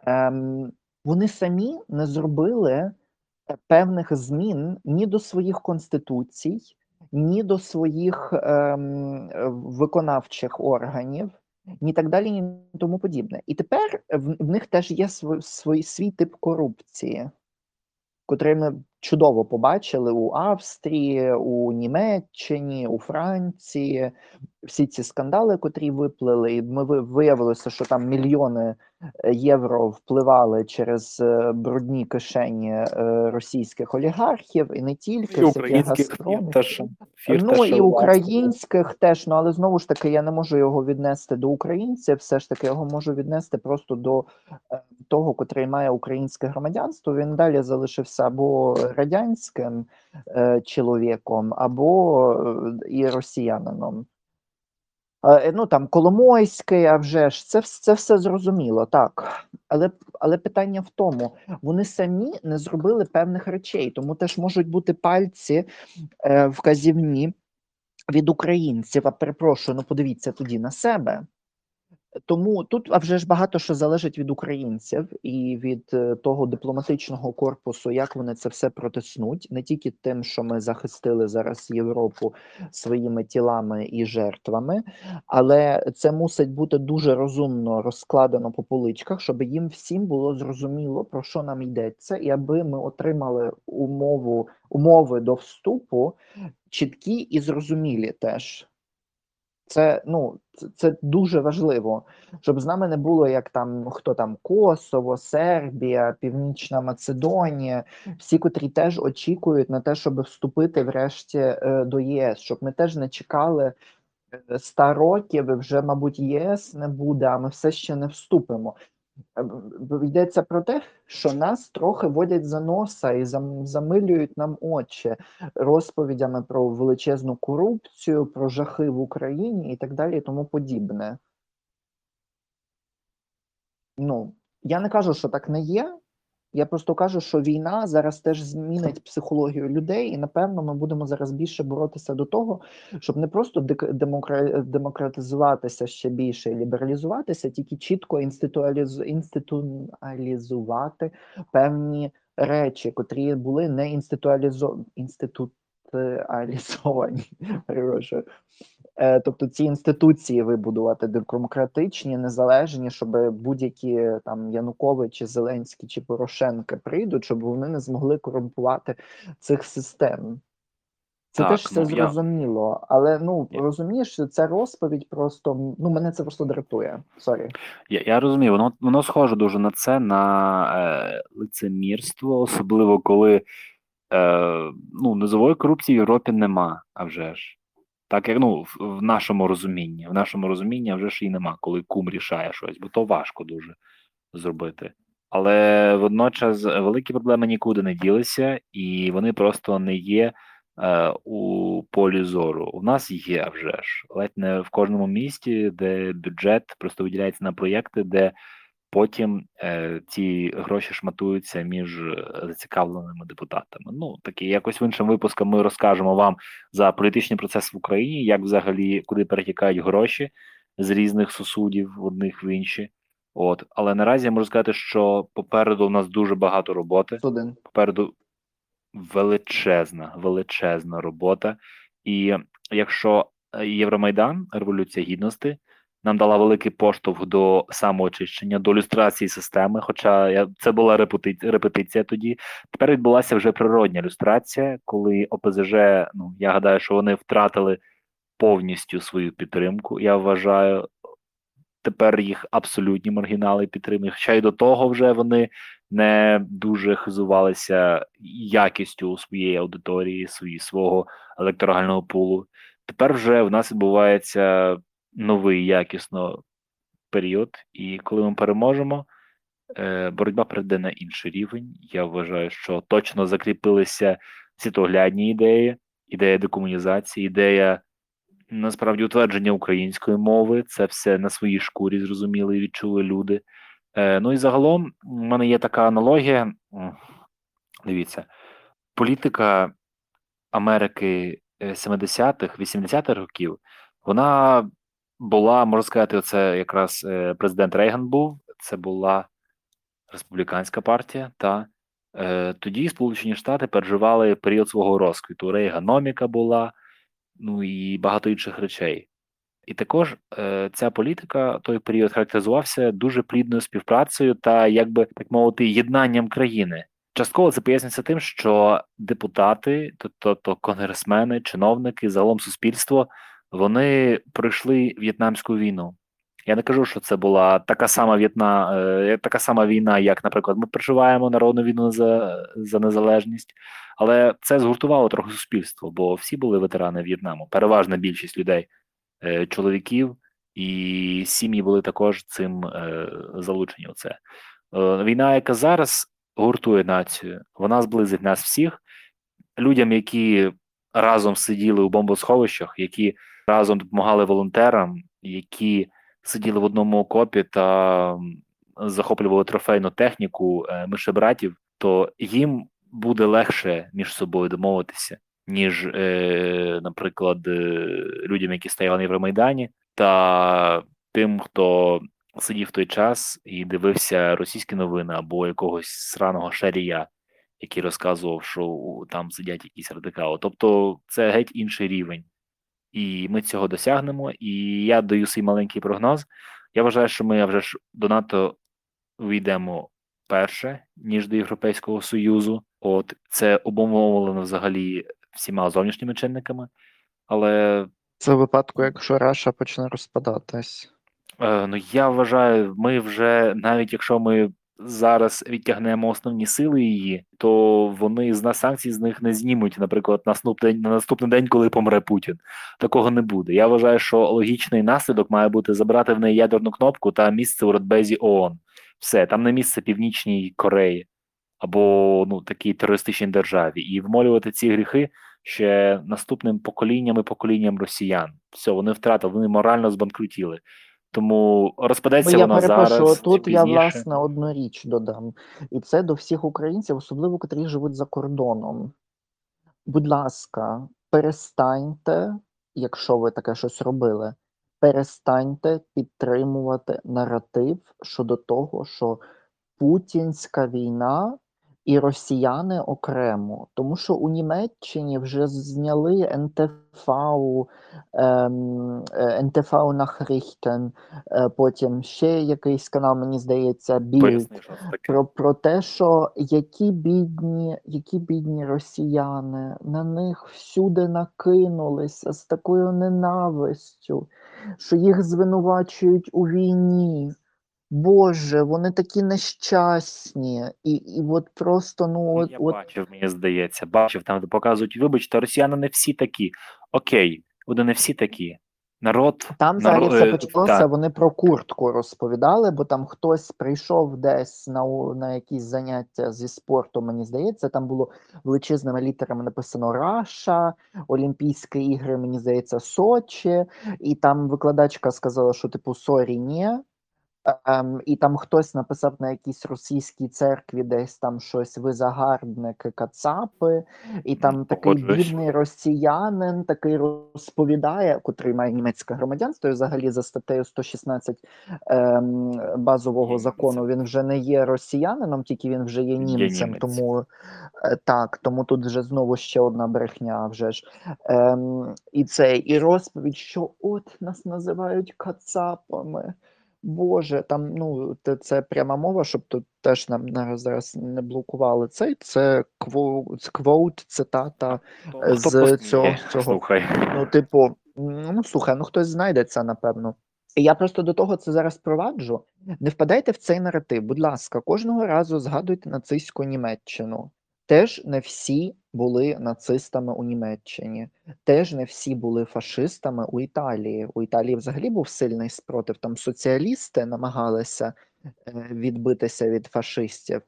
ем, вони самі не зробили е, певних змін ні до своїх конституцій, ні до своїх ем, е, виконавчих органів, ні так далі, ні тому подібне. І тепер в, них теж є свій, свій тип корупції, котрий ми чудово побачили у Австрії, у Німеччині, у Франції. Всі ці скандали, котрі виплили, і ми виявилося, що там мільйони е, євро впливали через е, брудні кишені е, російських олігархів, і не тільки і українських теж, ну і українських теж. Ну але знову ж таки, я не можу його віднести до українців. Все ж таки, його можу віднести просто до того, котрий має українське громадянство. Він далі залишився або радянським е, чоловіком, або е, і росіянином. Е, ну там Коломойський, а вже ж це це все зрозуміло, так. Але але питання в тому, вони самі не зробили певних речей, тому теж можуть бути пальці е, вказівні від українців. А перепрошую, ну подивіться тоді на себе. Тому тут а вже ж багато що залежить від українців і від е, того дипломатичного корпусу, як вони це все протиснуть, не тільки тим, що ми захистили зараз Європу своїми тілами і жертвами, але це мусить бути дуже розумно розкладено по поличках, щоб їм всім було зрозуміло про що нам йдеться, і аби ми отримали умову умови до вступу чіткі і зрозумілі теж. Це ну це, це дуже важливо, щоб з нами не було як там хто там Косово, Сербія, Північна Македонія, всі, котрі теж очікують на те, щоб вступити врешті е, до ЄС, щоб ми теж не чекали 100 е, років, вже, мабуть, ЄС не буде, а ми все ще не вступимо. Е, йдеться про те, що нас трохи водять за носа і замилюють нам очі розповідями про величезну корупцію, про жахи в Україні і так далі, і тому подібне. Ну, я не кажу, що так не є. Я просто кажу, що війна зараз теж змінить психологію людей, і напевно ми будемо зараз більше боротися до того, щоб не просто демократизуватися ще більше і лібералізуватися, тільки чітко інституалізувати певні речі, котрі були не інституалізовані. [laughs] Інституалізовані, тобто ці інституції вибудувати демократичні, незалежні, щоб будь-які там Янукович, чи Зеленський чи Порошенка прийдуть, щоб вони не змогли корумпувати цих систем. Це так, теж все ну, зрозуміло, я... але ну я... розумієш, ця розповідь просто ну мене це просто дратує. Сорі. Я я розумію, воно воно схоже дуже на це, на е, лицемірство, особливо коли е, ну низової корупції в Європі нема, а вже ж. Так як ну в, нашому розумінні, в нашому розумінні вже ж і нема, коли кум рішає щось, бо то важко дуже зробити. Але водночас великі проблеми нікуди не ділися, і вони просто не є е, у полі зору. У нас є вже ж ледь не в кожному місті, де бюджет просто виділяється на проєкти, де потім е, ці гроші шматуються між е, зацікавленими депутатами. Ну такі якось в іншому випуску ми розкажемо вам за політичний процес в Україні, як взагалі куди перетікають гроші з різних сусудів в одних в інші. От, але наразі я можу сказати, що попереду у нас дуже багато роботи. Один. Попереду величезна, величезна робота. І якщо е, Євромайдан, Революція Гідності нам дала великий поштовх до самоочищення, до люстрації системи. Хоча я це була репетиція, репетиція тоді. Тепер відбулася вже природня люстрація, коли ОПЗЖ, ну я гадаю, що вони втратили повністю свою підтримку. Я вважаю, тепер їх абсолютні маргінали підтримують. Хоча й до того вже вони не дуже хизувалися якістю своєї аудиторії, свої свого електорального пулу. Тепер вже в нас відбувається новий якісно період, і коли ми переможемо, е, боротьба прийде на інший рівень. Я вважаю, що точно закріпилися світоглядні ідеї, ідея декомунізації, ідея насправді утвердження української мови. Це все на своїй шкурі зрозуміли і відчули люди. Е, ну і загалом у мене є така аналогія. Дивіться, політика Америки 70-х, е, 80-х років, вона була, можна сказати, це якраз е, президент Рейган був, це була республіканська партія. Та е, тоді Сполучені Штати переживали період свого розквіту. Рейганоміка була, ну і багато інших речей. І також е, ця політика той період характеризувався дуже плідною співпрацею та, як би так мовити, єднанням країни. частково це пояснюється тим, що депутати, тобто конгресмени, чиновники, загалом суспільство, вони пройшли в'єтнамську війну. Я не кажу, що це була така сама в'єтна, е, така сама війна, як, наприклад, ми переживаємо народну війну за за незалежність, але це згуртувало трохи суспільство, бо всі були ветерани В'єтнаму. Переважна більшість людей, е, чоловіків і сім'ї були також цим е, залучені. У це війна, яка зараз гуртує націю, вона зблизить нас всіх людям, які разом сиділи у бомбосховищах, які разом допомагали волонтерам, які сиділи в одному окопі та захоплювали трофейну техніку е, мишебратів, то їм буде легше між собою домовитися, ніж, е, наприклад, е, людям, які стояли на Євромайдані, та тим, хто сидів той час і дивився російські новини або якогось сраного шарія, який розказував, що там сидять якісь радикали. Тобто це геть інший рівень і ми цього досягнемо. І я даю свій маленький прогноз. Я вважаю, що ми вже ж до НАТО війдемо перше, ніж до Європейського Союзу. От це обумовлено взагалі всіма зовнішніми чинниками, але це в випадку, якщо Раша почне розпадатись. Е, ну я вважаю, ми вже навіть якщо ми зараз відтягнемо основні сили її, то вони з нас санкцій з них не знімуть, наприклад, наступний на наступний день, коли помре Путін. Такого не буде. Я вважаю, що логічний наслідок має бути забрати в неї ядерну кнопку та місце у Радбезі ООН. Все, там не місце Північній Кореї або ну такій терористичній державі, і вмолювати ці гріхи ще наступним поколінням і поколінням росіян. Все, вони втратили, вони морально збанкрутіли. Тому розпадеться ну, я вона зараз. Тут я власне одну річ додам, і це до всіх українців, особливо котрі живуть за кордоном. Будь ласка, перестаньте, якщо ви таке щось робили, перестаньте підтримувати наратив щодо того, що путінська війна і росіяни окремо, тому що у Німеччині вже зняли ntv, ем, е, ntv Nachrichten, е, потім ще якийсь канал, мені здається, Bild, про про те, що які бідні, які бідні росіяни. На них всюди накинулися з такою ненавистю, що їх звинувачують у війні. Боже, вони такі нещасні, і і от просто ну от, Я от... бачив, мені здається, бачив там, де показують, вибачте, росіяни не всі такі. Окей, вони не всі такі. Народ там взагалі народ... все е, почалося. Так. Вони про куртку розповідали, бо там хтось прийшов десь на на якісь заняття зі спорту. Мені здається, там було величезними літерами написано Раша, Олімпійські ігри, мені здається, Сочі, і там викладачка сказала, що типу sorry, ні. Ем, І там хтось написав на якійсь російській церкві десь там щось ви загарбники кацапи, і там такий бідний росіянин такий розповідає, котрий має німецьке громадянство, і взагалі за статтею 116 ем, базового закону він вже не є росіянином, тільки він вже є німцем. Є тому е, так, тому тут вже знову ще одна брехня. Вже ж ем, і це і розповідь, що от нас називають кацапами. Боже, там ну це пряма мова, щоб тут теж нам зараз зараз не блокували цей. Це квоут, квоут цитата Хто з цього. цього. Слухай. Ну, типу, ну слухай, ну хтось знайдеться, напевно. І я просто до того це зараз проваджу. Не впадайте в цей наратив. Будь ласка, кожного разу згадуйте нацистську Німеччину. Теж не всі були нацистами у Німеччині, теж не всі були фашистами у Італії. У Італії взагалі був сильний спротив. Там соціалісти намагалися е, відбитися від фашистів.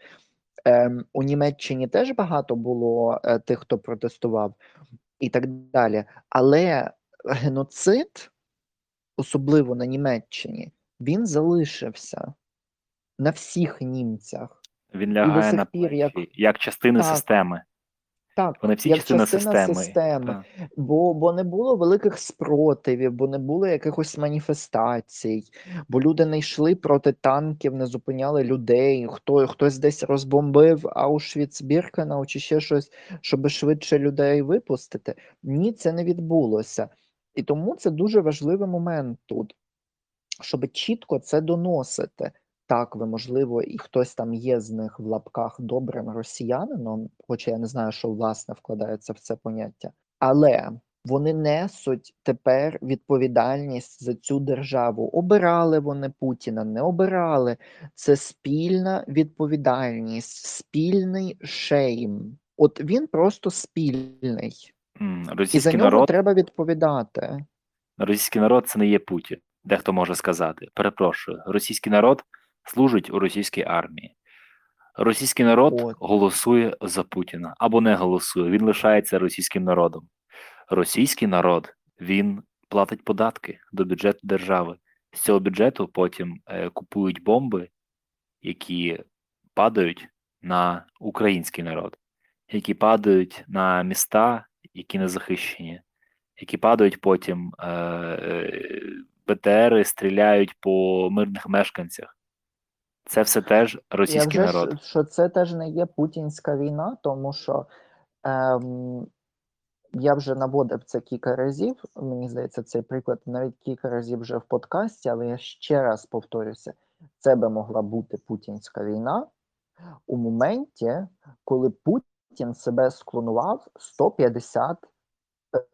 Ем, у Німеччині теж багато було е, тих, хто протестував, і так далі. Але геноцид, особливо на Німеччині, він залишився на всіх німцях. Він лягає на пір, як... як частина так. системи. Так, Вони всі як частина системи. системи. Бо бо не було великих спротивів, бо не було якихось маніфестацій, бо люди не йшли проти танків, не зупиняли людей. Хто хтось десь розбомбив Аушвіц Біркенау чи ще щось, щоб швидше людей випустити. Ні, це не відбулося. І тому це дуже важливий момент тут, щоб чітко це доносити. Так, ви, можливо, і хтось там є з них в лапках добрим росіянином, хоча я не знаю, що власне вкладається в це поняття, але вони несуть тепер відповідальність за цю державу. Обирали вони Путіна, не обирали. Це спільна відповідальність, спільний шейм. От він просто спільний, М, і за Російський нього народ, треба відповідати. російський народ це не є Путін. Дехто може сказати. Перепрошую, російський народ служить у російській армії. Російський народ От. голосує за Путіна або не голосує. Він лишається російським народом. Російський народ він платить податки до бюджету держави. З цього бюджету потім е, купують бомби, які падають на український народ, які падають на міста, які не захищені, які падають потім е, е, БТРи, стріляють по мирних мешканцях. Це все теж російський Я вже народ. що це теж не є путінська війна, тому що ем, я вже наводив це кілька разів. Мені здається, цей приклад навіть кілька разів вже в подкасті, але я ще раз повторюся: це би могла бути путінська війна у моменті, коли Путін себе склонував 150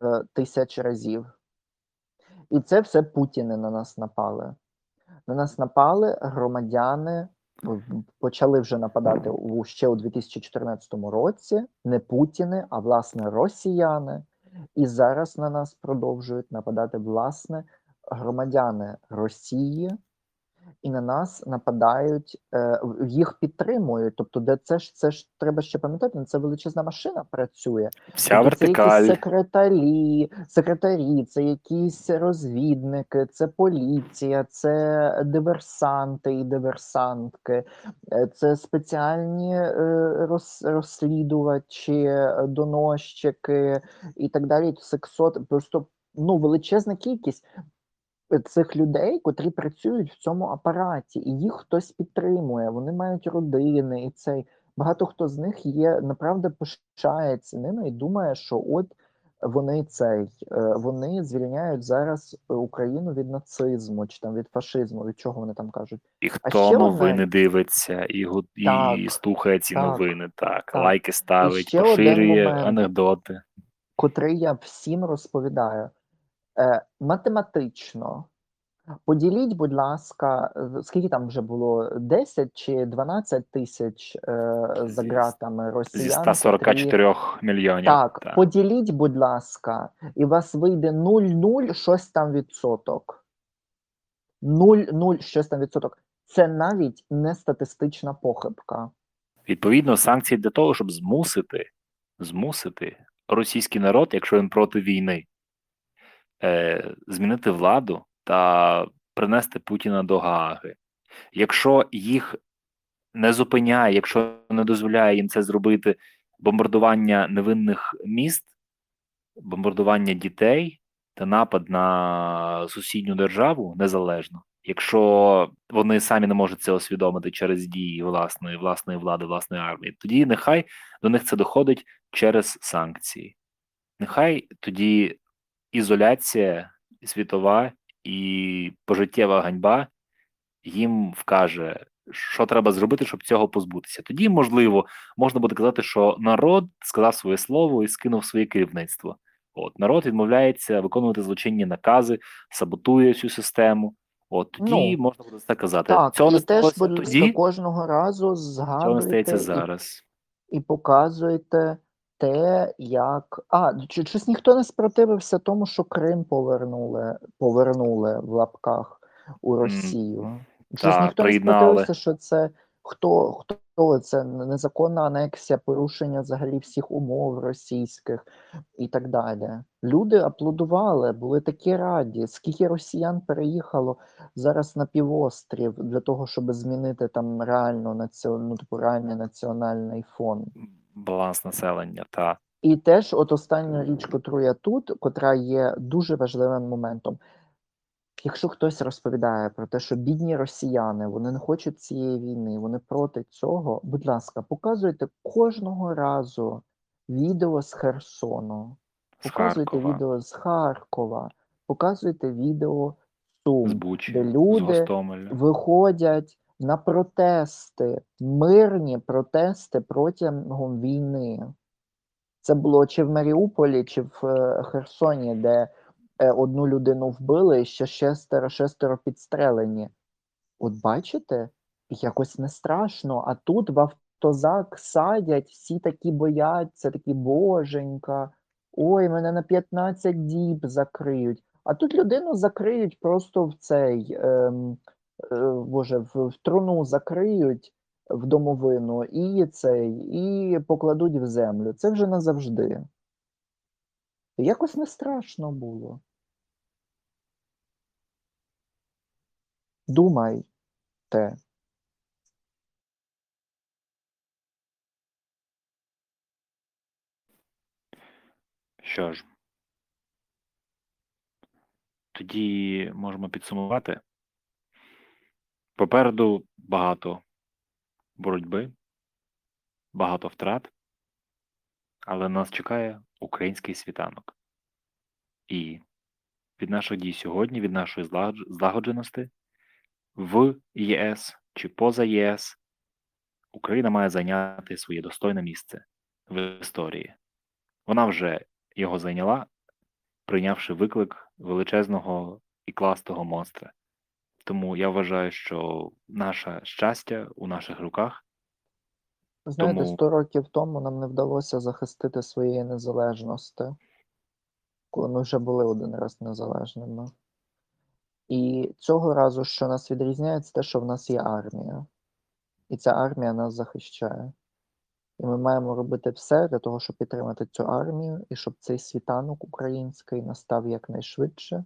е, тисяч разів. І це все Путіни на нас напали. На нас напали громадяни, почали вже нападати у ще у 2014 році. Не Путіни, а власне росіяни. І зараз на нас продовжують нападати власне громадяни Росії, і на нас нападають, е, їх підтримують. Тобто, де це ж це ж треба ще пам'ятати, ну, це величезна машина працює. Вся Тобто Це якісь секретарі, секретарі, це якісь розвідники, це поліція, це диверсанти і диверсантки, е, це спеціальні е, роз, розслідувачі, доносчики і так далі. Сексот, просто ну величезна кількість цих людей, котрі працюють в цьому апараті, і їх хтось підтримує. Вони мають родини, і цей багато хто з них є направда пишається ними і думає, що от вони цей е, вони звільняють зараз е, Україну від нацизму чи там від фашизму. Від чого вони там кажуть? І хто одне- новини дивиться і, і Так, слухає ці так, новини, так, так. лайки ставить, поширює момент. анекдоти. котрий я всім розповідаю. Е, математично поділіть, будь ласка, скільки там вже було 10 чи 12 тисяч е, за Зі- ґратами Зі росіян. 144 мільйонів. Так, так. поділіть, будь ласка, і у вас вийде 0,0 щось там відсоток. 0,0 щось там відсоток. Це навіть не статистична похибка. Відповідно, санкції для того, щоб змусити, змусити російський народ, якщо він проти війни, е, змінити владу та принести Путіна до Гааги. Якщо їх не зупиняє, якщо не дозволяє їм це зробити бомбардування невинних міст, бомбардування дітей та напад на сусідню державу незалежно. Якщо вони самі не можуть це усвідомити через дії власної власної влади, власної армії, тоді нехай до них це доходить через санкції. Нехай тоді ізоляція світова і пожиттєва ганьба їм вкаже, що треба зробити, щоб цього позбутися. Тоді, можливо, можна буде казати, що народ сказав своє слово і скинув своє керівництво. От народ відмовляється виконувати злочинні накази, саботує всю систему. От тоді Ну, можна буде це казати. Так, цього і не теж, тоді, кожного разу цього не стається і зараз. і показуєте те, як. А, чи щось ніхто не спротивився тому, що Крим повернули, повернули в лапках у Росію. Щось так, ніхто не спротивився, що це хто, хто це незаконна анексія, порушення взагалі всіх умов російських і так далі. Люди аплодували, були такі раді. Скільки росіян переїхало зараз на півострів для того, щоб змінити там реально націон... ну, типу, реальний національний фон. Баланс населення, та І теж, от остання річ, котру я тут, котра є дуже важливим моментом. Якщо хтось розповідає про те, що бідні росіяни вони не хочуть цієї війни, вони проти цього, будь ласка, показуйте кожного разу відео з Херсону, показуйте Харкова, відео з Харкова, показуйте відео з Сум, з Бучі, де люди Гостомеля. виходять на протести, мирні протести протягом війни. Це було чи в Маріуполі, чи в е, Херсоні, де е, одну людину вбили, і ще шестеро, шестеро підстрелені. От бачите, якось не страшно, а тут в автозак садять, всі такі бояться, такі боженька, ой, мене на 15 діб закриють. А тут людину закриють просто в цей, ем, боже, в, в труну закриють в домовину і цей, і покладуть в землю. Це вже назавжди. Якось не страшно було. Думайте. Що ж, тоді можемо підсумувати. Попереду багато боротьби, багато втрат, але нас чекає український світанок. І від наших дій сьогодні, від нашої злагодженості в ЄС чи поза ЄС Україна має зайняти своє достойне місце в історії. Вона вже його зайняла, прийнявши виклик величезного і кластого монстра. Тому я вважаю, що наше щастя у наших руках. Знаєте, Тому- 100 років тому нам не вдалося захистити своєї незалежності, коли ми вже були один раз незалежними. І цього разу, що нас відрізняє, це те, що в нас є армія. І ця армія нас захищає. І ми маємо робити все для того, щоб підтримати цю армію, і щоб цей світанок український настав якнайшвидше,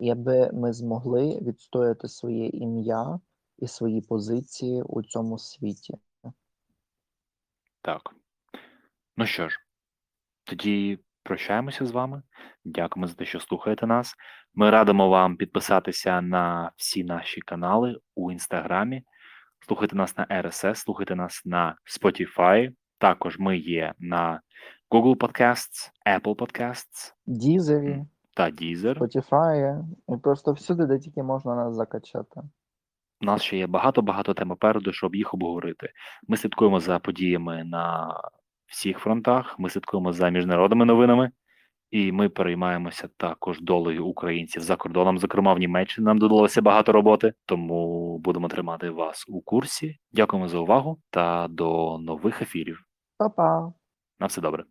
і аби ми змогли відстояти своє ім'я і свої позиції у цьому світі. Так. Ну що ж, тоді прощаємося з вами. Дякуємо за те, що слухаєте нас. Ми радимо вам підписатися на всі наші канали у інстаграмі. Слухайте нас на RSS, слухайте нас на Spotify. Також ми є на Google Podcasts, Apple Podcasts Дізері. Та Deezer. Spotify, і просто всюди, де тільки можна нас закачати. У нас ще є багато-багато тем попереду, щоб їх обговорити. Ми слідкуємо за подіями на всіх фронтах, ми слідкуємо за міжнародними новинами, і ми переймаємося також долею українців за кордоном. Зокрема, в Німеччині нам додалося багато роботи, тому будемо тримати вас у курсі. Дякуємо за увагу та до нових ефірів. Па-па! На все добре.